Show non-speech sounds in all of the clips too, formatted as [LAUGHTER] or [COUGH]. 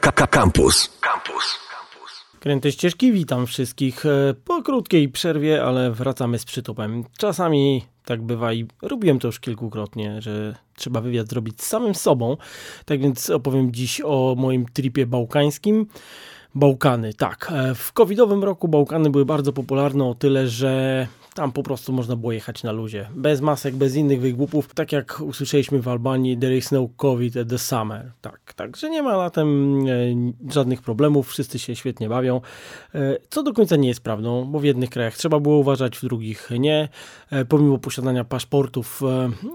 Campus. Campus. Kręte ścieżki, witam wszystkich e, po krótkiej przerwie, ale wracamy z przytupem. Czasami tak bywa i robiłem to już kilkukrotnie, że trzeba wywiad zrobić z samym sobą. Tak więc opowiem dziś o moim tripie bałkańskim. Bałkany, tak. E, w covidowym roku Bałkany były bardzo popularne o tyle, że tam po prostu można było jechać na luzie. Bez masek, bez innych wygłupów. Tak jak usłyszeliśmy w Albanii, there is no COVID at the summer. Tak, także nie ma latem e, żadnych problemów, wszyscy się świetnie bawią. E, co do końca nie jest prawdą, bo w jednych krajach trzeba było uważać, w drugich nie. E, pomimo posiadania paszportów,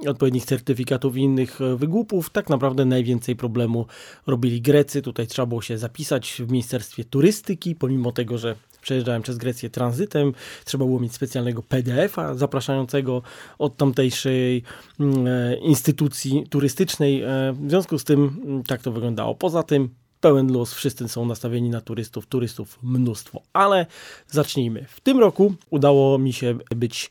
odpowiednich certyfikatów i innych wygłupów, tak naprawdę najwięcej problemu robili Grecy. Tutaj trzeba było się zapisać w Ministerstwie Turystyki, pomimo tego, że przejeżdżałem przez Grecję tranzytem, trzeba było mieć specjalnego PDF-a zapraszającego od tamtejszej mm, e, instytucji turystycznej. E, w związku z tym mm, tak to wyglądało. Poza tym pełen luz, wszyscy są nastawieni na turystów, turystów mnóstwo. Ale zacznijmy. W tym roku udało mi się być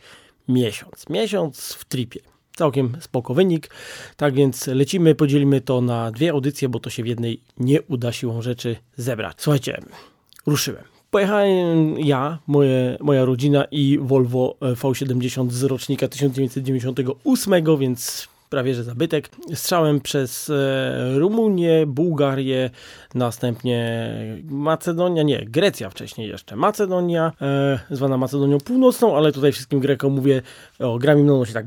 miesiąc. Miesiąc w tripie. Całkiem spoko wynik. Tak więc lecimy, podzielimy to na dwie audycje, bo to się w jednej nie uda siłą rzeczy zebrać. Słuchajcie, ruszyłem. Pojechałem ja, moje, moja rodzina i Volvo V70 z rocznika 1998, więc prawie że zabytek. Strzałem przez e, Rumunię, Bułgarię, następnie Macedonia, nie, Grecja wcześniej jeszcze. Macedonia, e, zwana Macedonią Północną, ale tutaj wszystkim Grekom mówię, o, gra mi się tak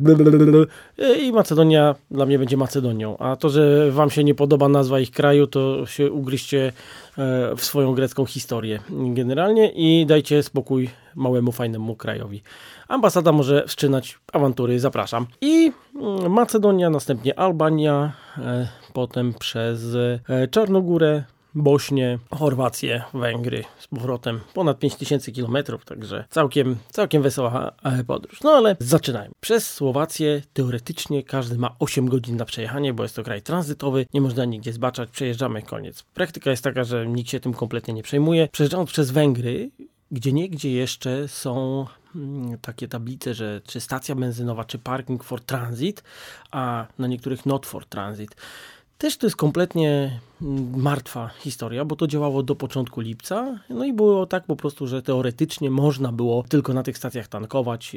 e, i Macedonia dla mnie będzie Macedonią. A to, że wam się nie podoba nazwa ich kraju, to się ugryźcie e, w swoją grecką historię generalnie i dajcie spokój małemu, fajnemu krajowi. Ambasada może wszczynać awantury, zapraszam. I mm, Macedonia, następnie Albania, e, potem przez e, Czarnogórę, Bośnię, Chorwację, Węgry z powrotem ponad 5000 km, także całkiem, całkiem wesoła e, podróż. No ale zaczynajmy. Przez Słowację teoretycznie każdy ma 8 godzin na przejechanie, bo jest to kraj tranzytowy, nie można nigdzie zbaczać, przejeżdżamy, koniec. Praktyka jest taka, że nikt się tym kompletnie nie przejmuje. Przejeżdżając przez Węgry, gdzie niegdzie jeszcze są mm, takie tablice, że czy stacja benzynowa, czy parking for transit, a na niektórych not for transit. Też to jest kompletnie mm, martwa historia, bo to działało do początku lipca. No i było tak po prostu, że teoretycznie można było tylko na tych stacjach tankować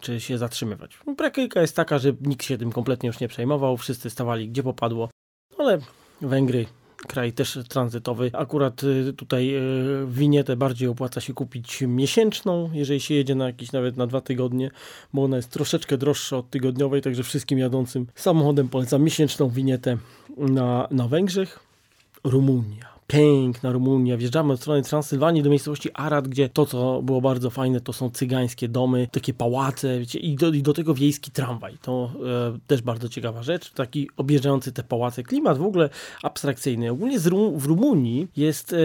czy się zatrzymywać. Praktyka jest taka, że nikt się tym kompletnie już nie przejmował, wszyscy stawali gdzie popadło, ale Węgry kraj też tranzytowy. Akurat y, tutaj y, winietę bardziej opłaca się kupić miesięczną, jeżeli się jedzie na jakieś nawet na dwa tygodnie, bo ona jest troszeczkę droższa od tygodniowej, także wszystkim jadącym samochodem polecam miesięczną winietę na, na Węgrzech. Rumunia piękna Rumunia. Wjeżdżamy od strony Transylwanii do miejscowości Arad, gdzie to, co było bardzo fajne, to są cygańskie domy, takie pałace wiecie, i, do, i do tego wiejski tramwaj. To e, też bardzo ciekawa rzecz. Taki objeżdżający te pałace. Klimat w ogóle abstrakcyjny. Ogólnie Rum w Rumunii jest... E,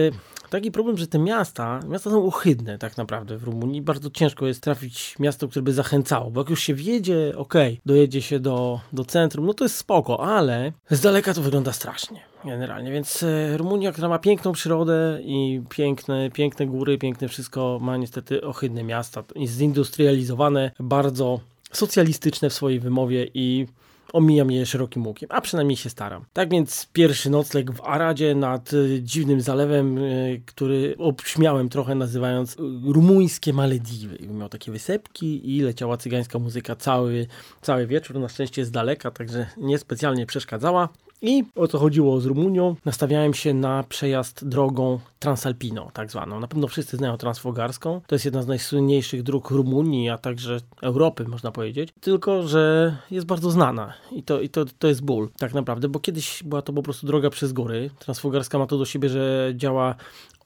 taki problem, że te miasta, miasta są ohydne tak naprawdę w Rumunii. Bardzo ciężko jest trafić miasto, które by zachęcało, bo jak już się wjedzie, okej, okay, dojedzie się do, do centrum, no to jest spoko, ale z daleka to wygląda strasznie generalnie, więc e, Rumunia, która ma piękną przyrodę i piękne, piękne góry, piękne wszystko, ma niestety ohydne miasta, zindustrializowane, bardzo socjalistyczne w swojej wymowie i omijam je szerokim łukiem, a przynajmniej się staram. Tak więc pierwszy nocleg w Aradzie nad e, dziwnym zalewem, e, który obśmiałem trochę nazywając rumuńskie Malediwy. Miał takie wysepki i leciała cygańska muzyka cały, cały wieczór. Na szczęście z daleka, także niespecjalnie przeszkadzała. I o co chodziło z Rumunią? Nastawiałem się na przejazd drogą Transalpino, tak zwaną. Na pewno wszyscy znają Transfogarską. To jest jedna z najsłynniejszych dróg Rumunii, a także Europy, można powiedzieć. Tylko, że jest bardzo znana i to, i to, to jest ból, tak naprawdę, bo kiedyś była to po prostu droga przez góry. Transfogarska ma to do siebie, że działa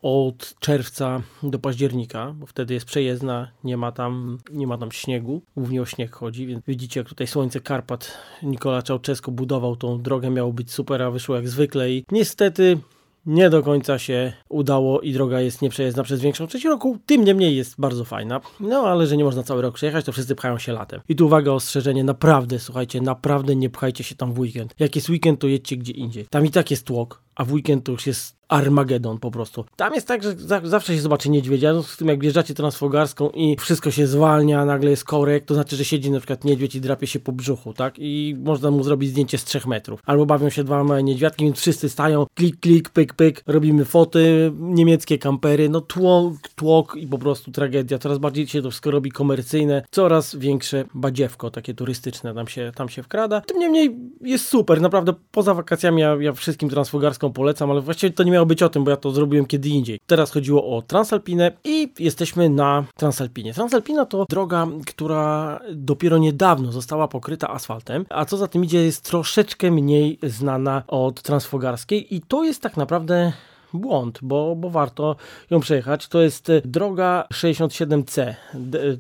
od czerwca do października, bo wtedy jest przejezdna, nie ma tam, nie ma tam śniegu, głównie o śnieg chodzi, więc widzicie jak tutaj słońce Karpat Nikola Czałczesko budował tą drogę, miało być super, a wyszło jak zwykle i niestety nie do końca się udało i droga jest nieprzejezdna przez większą część roku. Tym niemniej jest bardzo fajna. No ale że nie można cały rok przejechać, to wszyscy pchają się latem. I tu uwaga, ostrzeżenie, naprawdę, słuchajcie, naprawdę nie pchajcie się tam w weekend. Jak jest weekend, to jedźcie gdzie indziej. Tam i tak jest tłok a w weekend to już jest Armagedon po prostu. Tam jest tak, że za, zawsze się zobaczy niedźwiedzia, no, z tym jak wjeżdżacie transfogarską i wszystko się zwalnia, nagle jest korek, to znaczy, że siedzi na przykład niedźwiedź i drapie się po brzuchu, tak? I można mu zrobić zdjęcie z trzech metrów. Albo bawią się dwa małe niedźwiadki, więc wszyscy stają, klik, klik, pyk, pyk, robimy foty, niemieckie kampery, no tłok, tłok i po prostu tragedia. Coraz bardziej się to wszystko robi komercyjne, coraz większe badziewko, takie turystyczne tam się, tam się wkrada. Tym niemniej jest super, naprawdę poza wakacjami ja, ja wszystkim transfogarską polecam, ale właściwie to nie miało być o tym, bo ja to zrobiłem kiedy indziej. Teraz chodziło o Transalpinę i jesteśmy na Transalpinie. Transalpina to droga, która dopiero niedawno została pokryta asfaltem, a co za tym idzie jest troszeczkę mniej znana od Transfogarskiej i to jest tak naprawdę błąd, bo, bo warto ją przejechać. To jest e, droga 67C,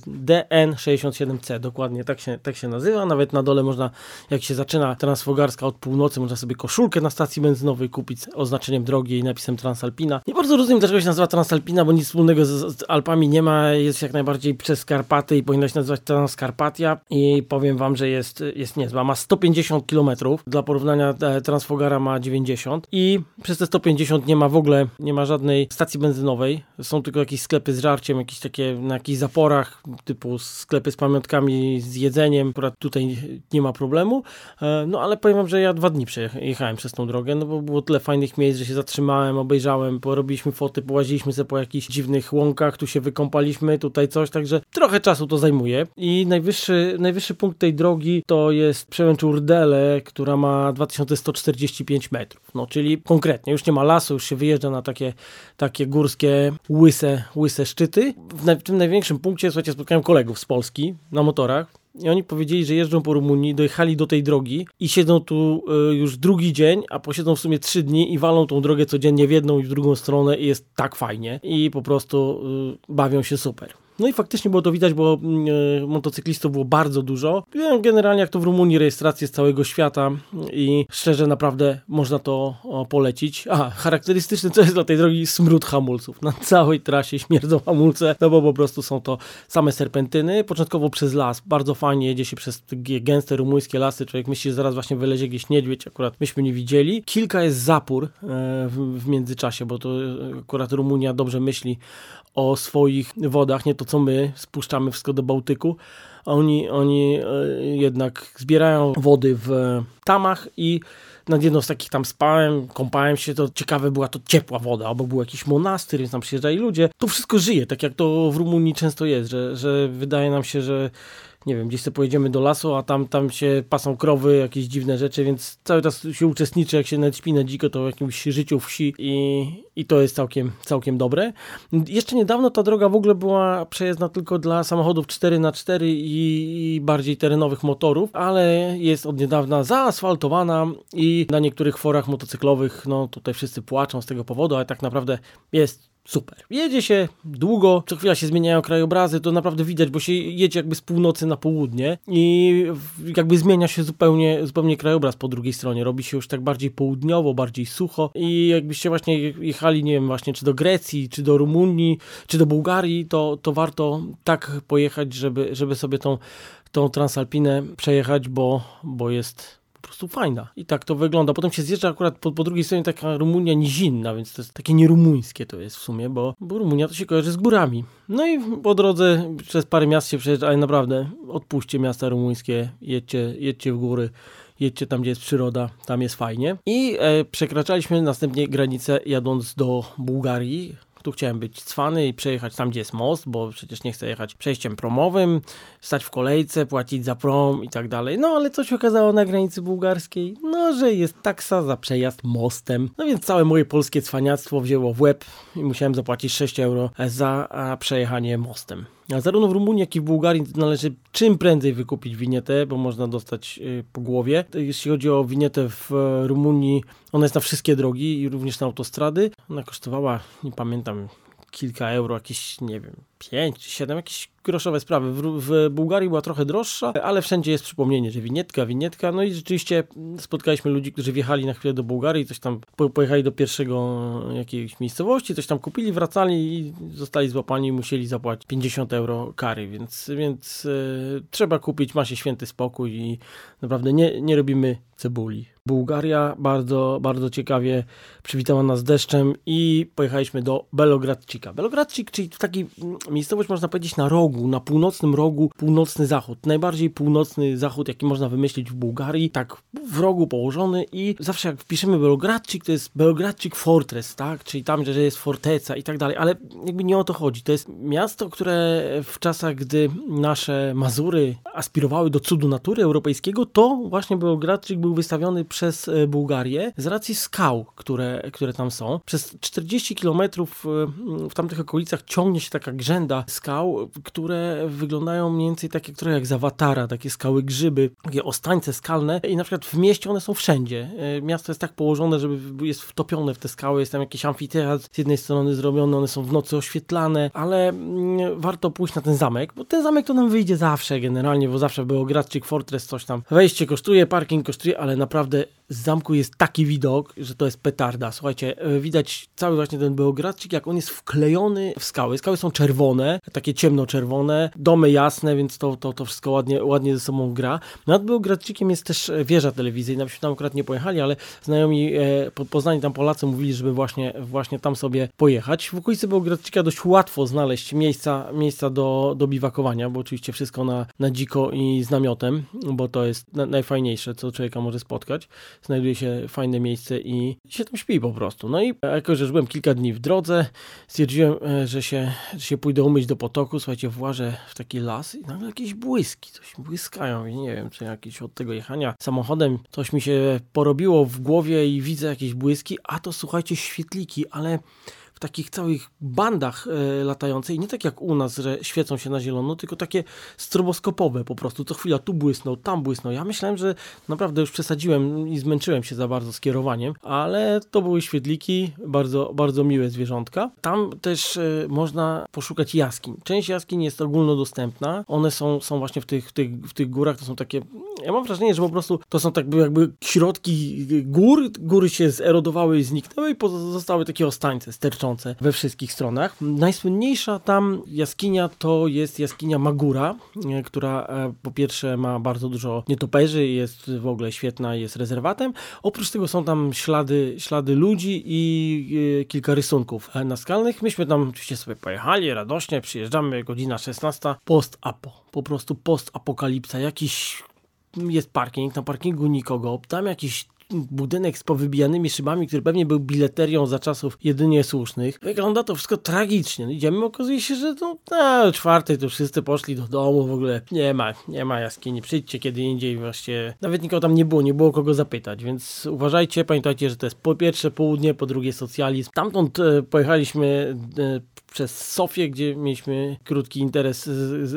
DN67C, dokładnie tak się, tak się nazywa. Nawet na dole można, jak się zaczyna Transfogarska od północy, można sobie koszulkę na stacji benzynowej kupić z oznaczeniem drogi i napisem Transalpina. Nie bardzo rozumiem, dlaczego się nazywa Transalpina, bo nic wspólnego z, z Alpami nie ma. Jest jak najbardziej przez Karpaty i powinna się nazywać Transkarpatia i powiem Wam, że jest, jest niezła. Ma 150 km, dla porównania e, Transfogara ma 90 i przez te 150 nie ma w ogóle ogóle nie ma żadnej stacji benzynowej. Są tylko jakieś sklepy z żarciem, jakieś takie na jakichś zaporach, typu sklepy z pamiątkami, z jedzeniem. Akurat tutaj nie ma problemu. E, no ale powiem wam, że ja dwa dni przejechałem przez tą drogę, no bo było tyle fajnych miejsc, że się zatrzymałem, obejrzałem, porobiliśmy foty, połaziliśmy sobie po jakichś dziwnych łąkach, tu się wykąpaliśmy, tutaj coś, także trochę czasu to zajmuje. I najwyższy, najwyższy punkt tej drogi to jest przełęcz Urdele, która ma 2145 metrów. No czyli konkretnie, już nie ma lasu, już się wyjeżdża wyjeżdża na takie, takie górskie, łyse, łyse szczyty. W, na, w tym największym punkcie, słuchajcie, spotkałem kolegów z Polski na motorach. I oni powiedzieli, że jeżdżą po Rumunii, dojechali do tej drogi i siedzą tu y, już drugi dzień, a posiedzą w sumie trzy dni i walą tą drogę codziennie w jedną i w drugą stronę i jest tak fajnie. I po prostu y, bawią się super. No i faktycznie było to widać, bo e, motocyklistów było bardzo dużo. Generalnie jak to w Rumunii rejestracje z całego świata i szczerze naprawdę można to polecić. A, charakterystyczne co jest dla tej drogi smród hamulców. Na całej trasie śmierdzą hamulce, no bo po prostu są to same serpentyny. Początkowo przez las, bardzo fajnie jedzie się przez gęste rumuńskie lasy. Człowiek myśli, że zaraz właśnie wylezie gdzieś niedźwiedź, akurat myśmy nie widzieli. Kilka jest zapór e, w, w międzyczasie, bo to akurat Rumunia dobrze myśli o swoich wodach, nie to co my spuszczamy wszystko do Bałtyku. Oni, oni e, jednak zbierają wody w tamach i nad jedną z takich tam spałem, kąpałem się, to ciekawe była to ciepła woda, albo był jakiś monastyr, więc tam przyjeżdżali ludzie. To wszystko żyje, tak jak to w Rumunii często jest, że, że wydaje nam się, że nie wiem, gdzieś sobie pojedziemy do lasu, a tam, tam się pasą krowy, jakieś dziwne rzeczy, więc cały czas się uczestniczy, jak się nawet śpi na dziko, to w jakimś życiu wsi i, i to jest całkiem, całkiem dobre. Jeszcze niedawno ta droga w ogóle była przejezdna tylko dla samochodów 4x4 i, i bardziej terenowych motorów, ale jest od niedawna zaasfaltowana i na niektórych forach motocyklowych, no tutaj wszyscy płaczą z tego powodu, ale tak naprawdę jest super. Jedzie się długo, co chwila się zmieniają krajobrazy, to naprawdę widać, bo się jedzie jakby z północy na południe i jakby zmienia się zupełnie, zupełnie krajobraz po drugiej stronie. Robi się już tak bardziej południowo, bardziej sucho i jakbyście właśnie jechali, nie wiem, właśnie czy do Grecji, czy do Rumunii, czy do Bułgarii, to, to warto tak pojechać, żeby, żeby sobie tą, tą Transalpinę przejechać, bo, bo jest po prostu fajna. I tak to wygląda. Potem się zjeżdża akurat po, po drugiej stronie taka Rumunia nizinna, więc to jest takie nierumuńskie to jest w sumie, bo, bo Rumunia to się kojarzy z górami. No i po drodze przez parę miast się przejeżdża, ale naprawdę odpuśćcie miasta rumuńskie, jedźcie, jedźcie w góry jedźcie tam, gdzie jest przyroda, tam jest fajnie. I e, przekraczaliśmy następnie granicę jadąc do Bułgarii. Tu chciałem być cwany i przejechać tam, gdzie jest most, bo przecież nie chcę jechać przejściem promowym, stać w kolejce, płacić za prom i tak dalej. No ale co się okazało na granicy bułgarskiej? No, że jest taksa za przejazd mostem. No więc całe moje polskie cwaniactwo wzięło w łeb i musiałem zapłacić 6 euro za przejechanie mostem. Zarówno w Rumunii, jak i w Bułgarii należy czym prędzej wykupić winietę, bo można dostać y, po głowie. Jeśli chodzi o winietę w e, Rumunii, ona jest na wszystkie drogi i również na autostrady. Ona kosztowała, nie pamiętam, kilka euro, jakieś, nie wiem, 5 czy 7, jakieś groszowe sprawy. W, w, Bułgarii była trochę droższa, ale wszędzie jest przypomnienie, że winietka, winietka. No i rzeczywiście spotkaliśmy ludzi, którzy wjechali na chwilę do Bułgarii, coś tam pojechali do pierwszego jakiejś miejscowości, coś tam kupili, wracali i zostali złapani i musieli zapłacić 50 euro kary, więc, więc yy, trzeba kupić, ma się święty spokój i naprawdę nie, nie robimy cebuli. Bułgaria bardzo, bardzo ciekawie przywitała nas deszczem i pojechaliśmy do Belogradcika. Belogradcik, czyli taki miejscowość można powiedzieć na rogu, na północnym rogu, północny zachód. Najbardziej północny zachód, jaki można wymyślić w Bułgarii, tak w rogu położony i zawsze jak wpiszemy Belogradcik, to jest Belogradcik Fortress, tak? Czyli tam, że jest forteca i tak dalej, ale jakby nie o to chodzi. To jest miasto, które w czasach, gdy nasze Mazury aspirowały do cudu natury europejskiego, to właśnie Belogradcik był wystawiony przez e, Bułgarię z racji skał, które, które tam są. Przez 40 kilometrów e, w tamtych okolicach ciągnie się taka grzęda skał, które wyglądają mniej więcej takie, trochę jak zawatara, takie skały grzyby, takie ostańce skalne i na przykład w mieście one są wszędzie. E, miasto jest tak położone, żeby jest wtopione w te skały, jest tam jakiś amfiteatr z jednej strony zrobiony, one są w nocy oświetlane, ale mm, warto pójść na ten zamek, bo ten zamek to nam wyjdzie zawsze generalnie, bo zawsze było Gradczyk Fortress, coś tam. Wejście kosztuje, parking kosztuje, ale naprawdę z zamku jest taki widok, że to jest petarda. Słuchajcie, e, widać cały właśnie ten Beogradczyk, jak on jest wklejony w skały. Skały są czerwone, takie ciemno-czerwone, domy jasne, więc to, to, to wszystko ładnie, ładnie ze sobą gra. Nad Beogradczykiem jest też e, wieża telewizyjna, myśmy tam akurat nie pojechali, ale znajomi e, poznani tam Polacy mówili, żeby właśnie, właśnie tam sobie pojechać. W okolicy Beogradczyka dość łatwo znaleźć miejsca, miejsca do, do biwakowania, bo oczywiście wszystko na, na dziko i z namiotem, bo to jest na, najfajniejsze, co człowieka może spotkać znajduje się fajne miejsce i się tam śpi po prostu. No i jako, że byłem kilka dni w drodze, stwierdziłem, e, że się, że się pójdę umyć do potoku, słuchajcie, włażę w taki las i nagle jakieś błyski, coś błyskają i nie wiem, czy jakieś od tego jechania samochodem coś mi się porobiło w głowie i widzę jakieś błyski, a to słuchajcie, świetliki, ale takich całych bandach e, latającej, nie tak jak u nas, że świecą się na zielono, tylko takie stroboskopowe po prostu, co chwila tu błysnął, tam błysnął. Ja myślałem, że naprawdę już przesadziłem i zmęczyłem się za bardzo z kierowaniem, ale to były świetliki, bardzo, bardzo miłe zwierzątka. Tam też e, można poszukać jaskiń. Część jaskiń jest ogólnodostępna, one są, są właśnie w tych, w, tych, w tych górach, to są takie, ja mam wrażenie, że po prostu to są tak jakby środki gór, góry się zerodowały i zniknęły i pozostały takie ostańce sterczące we wszystkich stronach. Najsłynniejsza tam jaskinia to jest jaskinia Magura, e, która e, po pierwsze ma bardzo dużo nietoperzy, jest w ogóle świetna, jest rezerwatem. Oprócz tego są tam ślady, ślady ludzi i e, kilka rysunków naskalnych. Myśmy tam oczywiście sobie pojechali radośnie, przyjeżdżamy, godzina 16, post-apo, po prostu post-apokalipsa, jakiś jest parking, na parkingu nikogo, tam jakiś budynek z powybijanymi szybami, który pewnie był bileterią za czasów jedynie słusznych. Wygląda to wszystko tragicznie. No idziemy, okazuje się, że no, na czwartej to wszyscy poszli do domu, w ogóle nie ma, nie ma jaskini, przyjdźcie kiedy indziej właśnie. Nawet nikogo tam nie było, nie było kogo zapytać, więc uważajcie, pamiętajcie, że to jest po pierwsze południe, po drugie socjalizm. Tamtąd e, pojechaliśmy e, przez Sofię, gdzie mieliśmy krótki interes,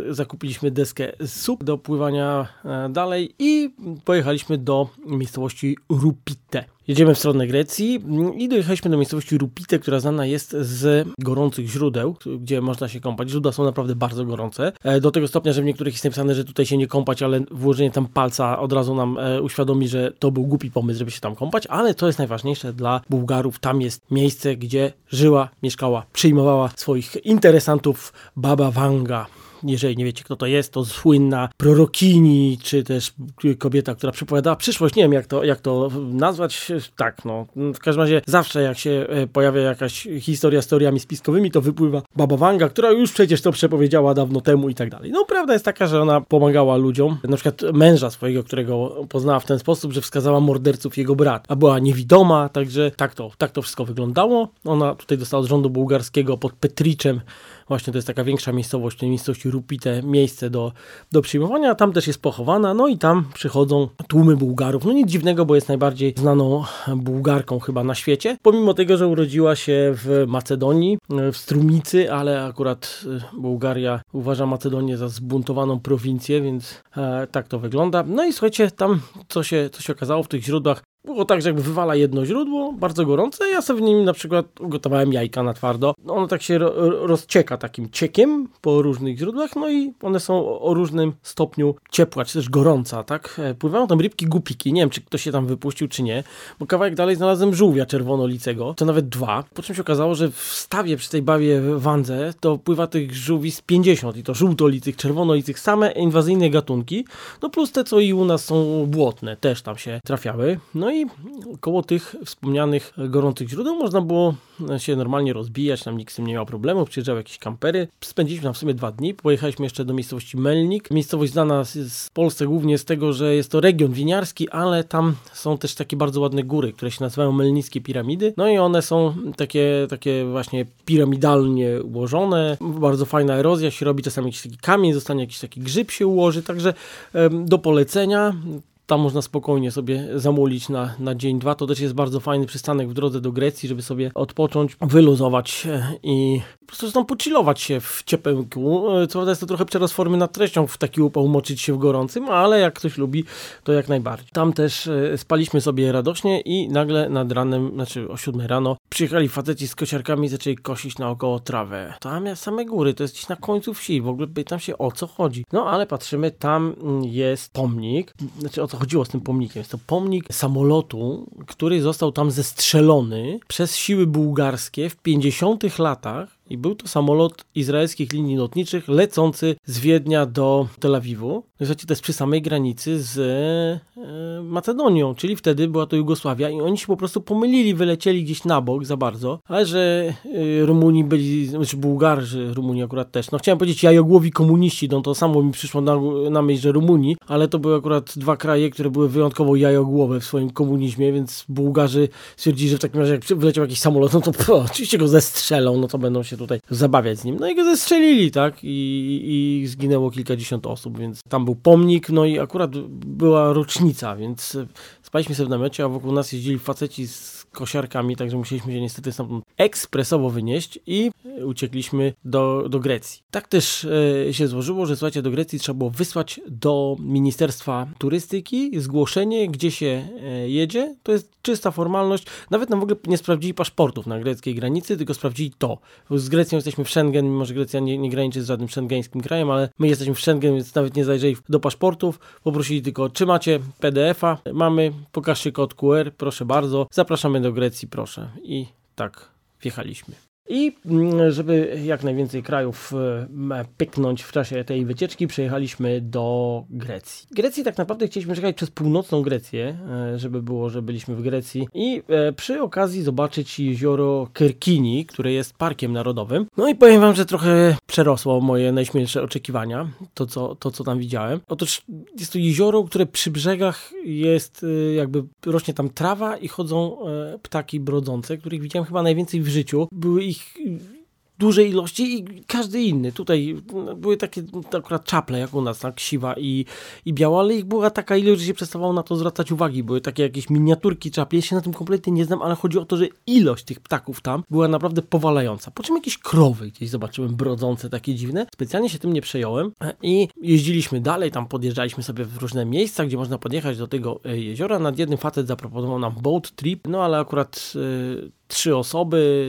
zakupiliśmy deskę SUP do pływania e, dalej i pojechaliśmy do miejscowości Rupite. Jedziemy w stronę Grecji i dojechaliśmy do miejscowości Rupite, która znana jest z gorących źródeł, gdzie można się kąpać. Źródła są naprawdę bardzo gorące. E, do tego stopnia, że w niektórych jest napisane, że tutaj się nie kąpać, ale włożenie tam palca od razu nam e, uświadomi, że to był głupi pomysł, żeby się tam kąpać, ale to jest najważniejsze dla Bułgarów. Tam jest miejsce, gdzie żyła, mieszkała, przyjmowała swoich interesantów Baba Wanga jeżeli nie wiecie kto to jest, to słynna prorokini, czy też kobieta, która przepowiadała przyszłość. Nie wiem jak to, jak to nazwać. Tak, no. W każdym razie zawsze jak się e, pojawia jakaś historia z teoriami spiskowymi, to wypływa Baba Wanga, która już przecież to przepowiedziała dawno temu i tak dalej. No prawda jest taka, że ona pomagała ludziom, na przykład męża swojego, którego poznała w ten sposób, że wskazała morderców jego brat, a była niewidoma, także tak to, tak to wszystko wyglądało. Ona tutaj dostała od rządu bułgarskiego pod Petriczem Właśnie to jest taka większa miejscowość, tej miejscowości Rupite, miejsce do, do przyjmowania. Tam też jest pochowana, no i tam przychodzą tłumy Bułgarów. No nic dziwnego, bo jest najbardziej znaną Bułgarką chyba na świecie. Pomimo tego, że urodziła się w Macedonii, w Strumicy, ale akurat y, Bułgaria uważa Macedonię za zbuntowaną prowincję, więc e, tak to wygląda. No i słuchajcie, tam co się, co się okazało w tych źródłach, było tak, że jakby wywala jedno źródło, bardzo gorące, ja sobie w nim na przykład ugotowałem jajka na twardo. No, ono tak się ro rozcieka takim ciekiem po różnych źródłach, no i one są o różnym stopniu ciepła, czy też gorąca, tak? E, pływają tam rybki gupiki, nie wiem, czy ktoś się tam wypuścił, czy nie, bo kawałek dalej znalazłem żółwia czerwonolicego, to nawet dwa, po czym się okazało, że w stawie przy tej bawie Wandze to pływa tych żółwi z 50 i to żółtolitych, czerwonolitych, same inwazyjne gatunki, no plus te, co i u nas są błotne, też tam się trafiały. No i koło tych wspomnianych gorących źródeł można było się normalnie rozbijać, tam nikt z tym nie miał problemu, przyjeżdżały jakieś kampery. Spędziliśmy tam w sumie dwa dni, pojechaliśmy jeszcze do miejscowości Melnik. Miejscowość znana jest w Polsce głównie z tego, że jest to region winiarski, ale tam są też takie bardzo ładne góry, które się nazywają Melnickie Piramidy. No i one są takie, takie właśnie piramidalnie ułożone. Bardzo fajna erozja się robi, czasami jakiś taki kamień, zostanie jakiś taki grzyb się ułoży, także do polecenia. Tam można spokojnie sobie zamulić na, na dzień, dwa. To też jest bardzo fajny przystanek w drodze do Grecji, żeby sobie odpocząć, wyluzować i po prostu tam pocilować się w ciepełku. Co prawda jest to trochę przerost formy nad treścią w taki upał moczyć się w gorącym, ale jak ktoś lubi, to jak najbardziej. Tam też e, spaliśmy sobie radośnie i nagle nad ranem, znaczy o 7 rano, przyjechali faceci z kosiarkami i zaczęli kosić naokoło trawę. Tam jest same góry, to jest gdzieś na końcu wsi, w ogóle pytam się o co chodzi. No ale patrzymy, tam jest pomnik, znaczy o co chodziło z tym pomnikiem. Jest to pomnik samolotu, który został tam zestrzelony przez siły bułgarskie w 50 latach i był to samolot izraelskich linii lotniczych lecący z Wiednia do Tel Awiwu. Słuchajcie, to jest przy samej granicy z e, Macedonią, czyli wtedy była to Jugosławia i oni się po prostu pomylili, wylecieli gdzieś na bok za bardzo, ale że e, Rumuni byli, znaczy Bułgarzy, Rumuni akurat też, no chciałem powiedzieć jajogłowi komuniści, no to samo mi przyszło na, na myśl, że Rumuni, ale to były akurat dwa kraje, które były wyjątkowo jajogłowe w swoim komunizmie, więc Bułgarzy stwierdzili, że w takim razie jak wyleciał jakiś samolot, no to po, [LAUGHS] oczywiście go zestrzelą, no to będą się tutaj zabawiać z nim. No i go zestrzelili, tak? I, i zginęło kilkadziesiąt osób, więc tam był pomnik, no i akurat była rocznica, więc spaliśmy sobie w namiocie, a wokół nas jeździli faceci z kosiarkami, także musieliśmy się niestety stamtąd ekspresowo wynieść i uciekliśmy do, do Grecji. Tak też e, się złożyło, że słuchajcie, do Grecji trzeba było wysłać do Ministerstwa Turystyki zgłoszenie, gdzie się e, jedzie. To jest czysta formalność. Nawet nam w ogóle nie sprawdzili paszportów na greckiej granicy, tylko sprawdzili to. Z Grecją jesteśmy w Schengen, mimo że Grecja nie, nie graniczy z żadnym szengeńskim krajem, ale my jesteśmy w Schengen, więc nawet nie zajrzeli do paszportów. Poprosili tylko, czy macie PDF-a? Mamy, pokażcie kod QR, proszę bardzo. Zapraszamy do Grecji, proszę. I tak wjechaliśmy. I mm, żeby jak najwięcej krajów e, pyknąć w czasie tej wycieczki, przejechaliśmy do Grecji. Grecji tak naprawdę chcieliśmy jechać przez północną Grecję, e, żeby było, że byliśmy w Grecji i e, przy okazji zobaczyć jezioro Kerkini, które jest parkiem narodowym. No i powiem wam, że trochę przerosło moje najśmielsze oczekiwania, to co, to co tam widziałem. Otóż jest to jezioro, które przy brzegach jest jakby rośnie tam trawa i chodzą ptaki brodzące, których widziałem chyba najwięcej w życiu. Były ich ich dużej ilości i każdy inny. Tutaj były takie akurat czaple, jak u nas, tak, siwa i, i biała, ale ich była taka ilość, że się przestawało na to zwracać uwagi. Były takie jakieś miniaturki czapli, ja się na tym kompletnie nie znam, ale chodzi o to, że ilość tych ptaków tam była naprawdę powalająca. Po czym jakieś krowy gdzieś zobaczyłem brodzące, takie dziwne. Specjalnie się tym nie przejąłem i jeździliśmy dalej, tam podjeżdżaliśmy sobie w różne miejsca, gdzie można podjechać do tego e, jeziora. Nad jednym facet zaproponował nam boat trip, no ale akurat yy, trzy osoby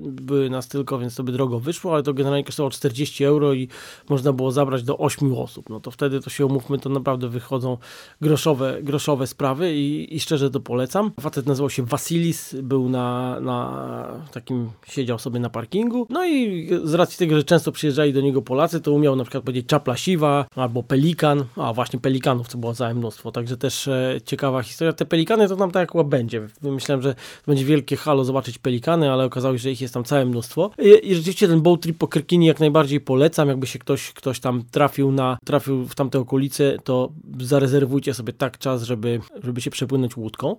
były nas tylko, więc to by drogo wyszło, ale to generalnie kosztowało 40 euro i można było zabrać do 8 osób. No to wtedy to się umówmy, to naprawdę wychodzą groszowe, groszowe sprawy i, i szczerze to polecam. Facet nazywał się Vasilis, był na, na takim, siedział sobie na parkingu. No i z racji tego, że często przyjeżdżali do niego Polacy, to umiał na przykład powiedzieć czapla siwa albo pelikan, a właśnie pelikanów to było całe mnóstwo, także też e, ciekawa historia. Te pelikany to tam tak jak będzie. Myślałem, że to będzie wielkie halo zobaczyć pelikany, ale okazało się, że ich jest tam całe mnóstwo. I, i rzeczywiście ten boat trip po Krkini jak najbardziej polecam. Jakby się ktoś, ktoś tam trafił na trafił w tamte okolice, to zarezerwujcie sobie tak czas, żeby, żeby się przepłynąć łódką.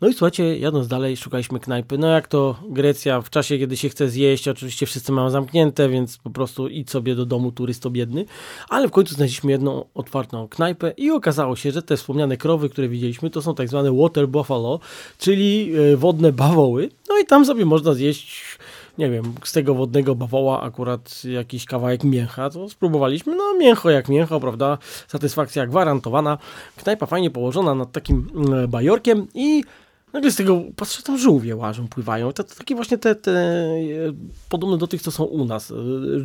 No i słuchajcie, jadąc dalej, szukaliśmy knajpy. No jak to Grecja w czasie, kiedy się chce zjeść, oczywiście wszyscy mają zamknięte, więc po prostu idź sobie do domu turysto biedny. Ale w końcu znaleźliśmy jedną otwartą knajpę i okazało się, że te wspomniane krowy, które widzieliśmy, to są tak zwane water buffalo, czyli e, wodne bawoły. No i tam sobie można zjeść nie wiem, z tego wodnego bawoła akurat jakiś kawałek mięcha, to spróbowaliśmy, no mięcho jak mięcho, prawda, satysfakcja gwarantowana, knajpa fajnie położona nad takim mm, bajorkiem i Nagle z tego patrzę, tam żółwie łażą, pływają. To, to takie właśnie te, te e, podobne do tych, co są u nas, e,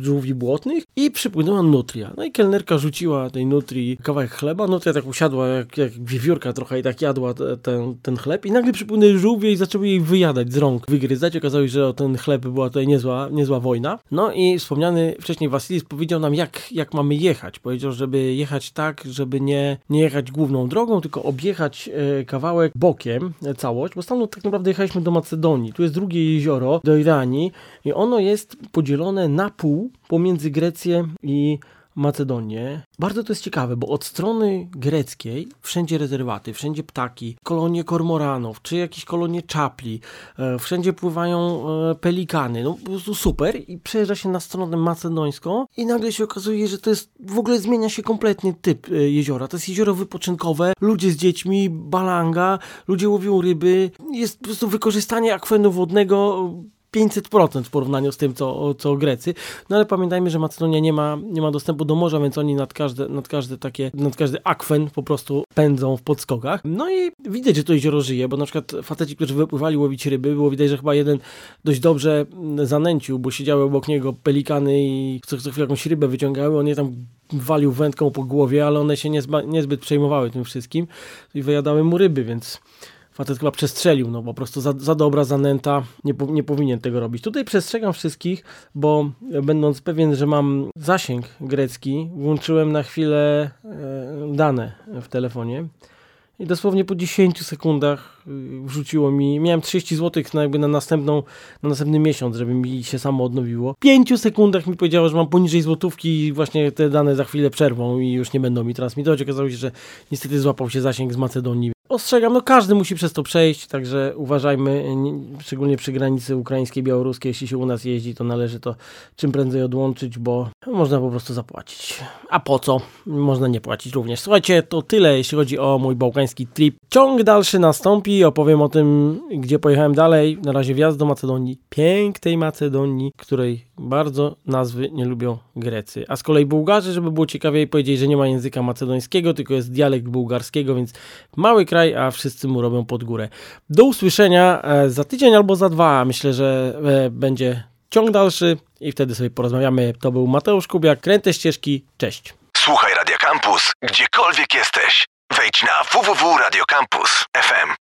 żółwi błotnych. I przypłynęła nutria. No i kelnerka rzuciła tej nutrii kawałek chleba. Nutria tak usiadła jak, jak wiewiórka trochę i tak jadła ten, ten chleb. I nagle przypłynęły żółwie i zaczęły jej wyjadać z rąk, wygryzać. Okazało się, że o ten chleb była tutaj niezła, niezła wojna. No i wspomniany wcześniej Wasilis powiedział nam, jak, jak mamy jechać. Powiedział, żeby jechać tak, żeby nie, nie jechać główną drogą, tylko objechać e, kawałek bokiem cały całość, bo stamtąd tak naprawdę jechaliśmy do Macedonii. Tu jest drugie jezioro, do Iranii i ono jest podzielone na pół pomiędzy Grecję i Macedonię. Bardzo to jest ciekawe, bo od strony greckiej wszędzie rezerwaty, wszędzie ptaki, kolonie kormoranów, czy jakieś kolonie czapli, e, wszędzie pływają e, pelikany, no po prostu super i przejeżdża się na stronę macedońską i nagle się okazuje, że to jest, w ogóle zmienia się kompletnie typ e, jeziora. To jest jezioro wypoczynkowe, ludzie z dziećmi, balanga, ludzie łowią ryby, jest po prostu wykorzystanie akwenu wodnego 500% w porównaniu z tym, co, co Grecy. No ale pamiętajmy, że Macedonia nie ma, nie ma dostępu do morza, więc oni nad każde, nad każde takie, nad każdy akwen po prostu pędzą w podskokach. No i widać, że to jezioro żyje, bo na przykład faceci, którzy wypływali łowić ryby, było widać, że chyba jeden dość dobrze zanęcił, bo siedziały obok niego pelikany i co, co chwilę jakąś rybę wyciągały, on je tam walił wędką po głowie, ale one się niezbyt przejmowały tym wszystkim i wyjadały mu ryby, więc facet chyba przestrzelił, no po prostu za, za dobra zanęta, nie, nie powinien tego robić. Tutaj przestrzegam wszystkich, bo będąc pewien, że mam zasięg grecki, włączyłem na chwilę e, dane w telefonie i dosłownie po 10 sekundach y, wrzuciło mi, miałem 30 zł na, jakby na, następną, na następny miesiąc, żeby mi się samo odnowiło. W 5 sekundach mi powiedziało, że mam poniżej złotówki i właśnie te dane za chwilę przerwą i już nie będą mi transmitować. Okazało się, że niestety złapał się zasięg z Macedonii, Ostrzegam, no każdy musi przez to przejść, także uważajmy, szczególnie przy granicy ukraińskiej, białoruskiej, jeśli się u nas jeździ, to należy to czym prędzej odłączyć, bo można po prostu zapłacić. A po co? Można nie płacić również. Słuchajcie, to tyle, jeśli chodzi o mój bałkański trip. Ciąg dalszy nastąpi, opowiem o tym, gdzie pojechałem dalej. Na razie wjazd do Macedonii, pięknej Macedonii, której bardzo nazwy nie lubią Grecy. A z kolei Bułgarzy, żeby było ciekawiej, powiedzieli, że nie ma języka macedońskiego, tylko jest dialekt bułgarskiego, więc mały kraj, a wszyscy mu robią pod górę. Do usłyszenia e, za tydzień albo za dwa. Myślę, że e, będzie ciąg dalszy i wtedy sobie porozmawiamy. To był Mateusz Kubiak, Kręte Ścieżki. Cześć. Słuchaj Radio Campus, gdziekolwiek jesteś. Wejdź na www.radiocampus.fm.